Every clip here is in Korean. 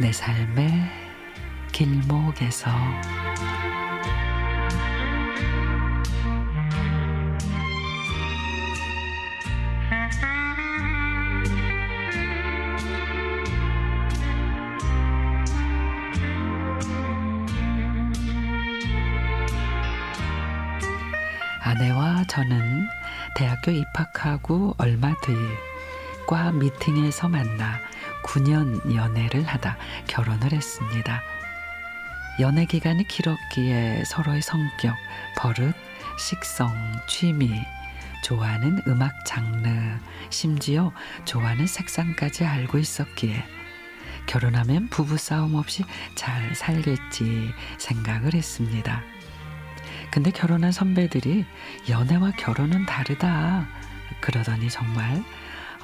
내 삶의 길목에서. 아내와 저는 대학교 입학하고 얼마 뒤 과 미팅에서 만나 9년 연애를 하다 결혼을 했습니다. 연애 기간이 길었기에 서로의 성격, 버릇, 식성, 취미, 좋아하는 음악 장르, 심지어 좋아하는 색상까지 알고 있었기에 결혼하면 부부싸움 없이 잘 살겠지 생각을 했습니다. 근데 결혼한 선배들이 연애와 결혼은 다르다. 그러더니 정말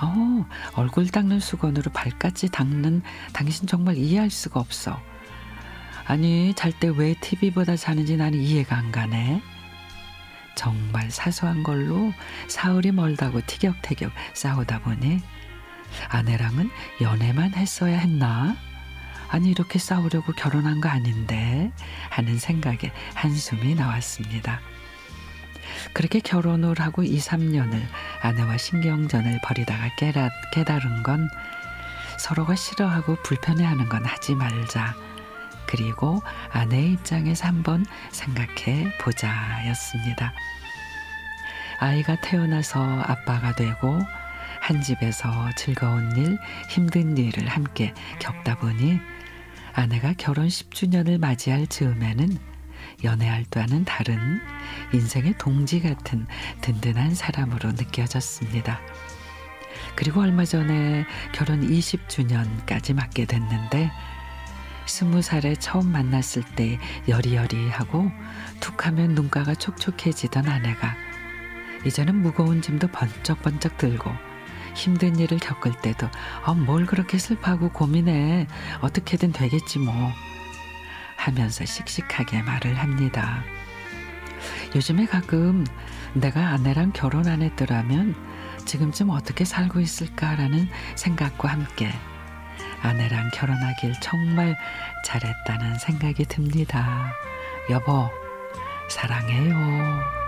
어, 얼굴 닦는 수건으로 발까지 닦는 당신 정말 이해할 수가 없어. 아니, 잘 때 왜 TV보다 자는지 나는 이해가 안 가네. 정말 사소한 걸로 사흘이 멀다고 티격태격 싸우다 보니 아내랑은 연애만 했어야 했나? 아니, 이렇게 싸우려고 결혼한 거 아닌데? 하는 생각에 한숨이 나왔습니다. 그렇게 결혼을 하고 2, 3년을 아내와 신경전을 벌이다가 깨라, 깨달은 건 서로가 싫어하고 불편해하는 건 하지 말자. 그리고 아내의 입장에서 한번 생각해 보자였습니다. 아이가 태어나서 아빠가 되고 한 집에서 즐거운 일, 힘든 일을 함께 겪다 보니 아내가 결혼 10주년을 맞이할 즈음에는 연애할 때와는 다른 인생의 동지 같은 든든한 사람으로 느껴졌습니다. 그리고 얼마 전에 결혼 20주년까지 맞게 됐는데 스무 살에 처음 만났을 때 여리여리하고 툭하면 눈가가 촉촉해지던 아내가 이제는 무거운 짐도 번쩍번쩍 들고 힘든 일을 겪을 때도 어, 뭘 그렇게 슬퍼하고 고민해 어떻게든 되겠지 뭐 하면서 씩씩하게 말을 합니다. 요즘에 가끔 내가 아내랑 결혼 안 했더라면 지금쯤 어떻게 살고 있을까라는 생각과 함께 아내랑 결혼하길 정말 잘했다는 생각이 듭니다. 여보, 사랑해요.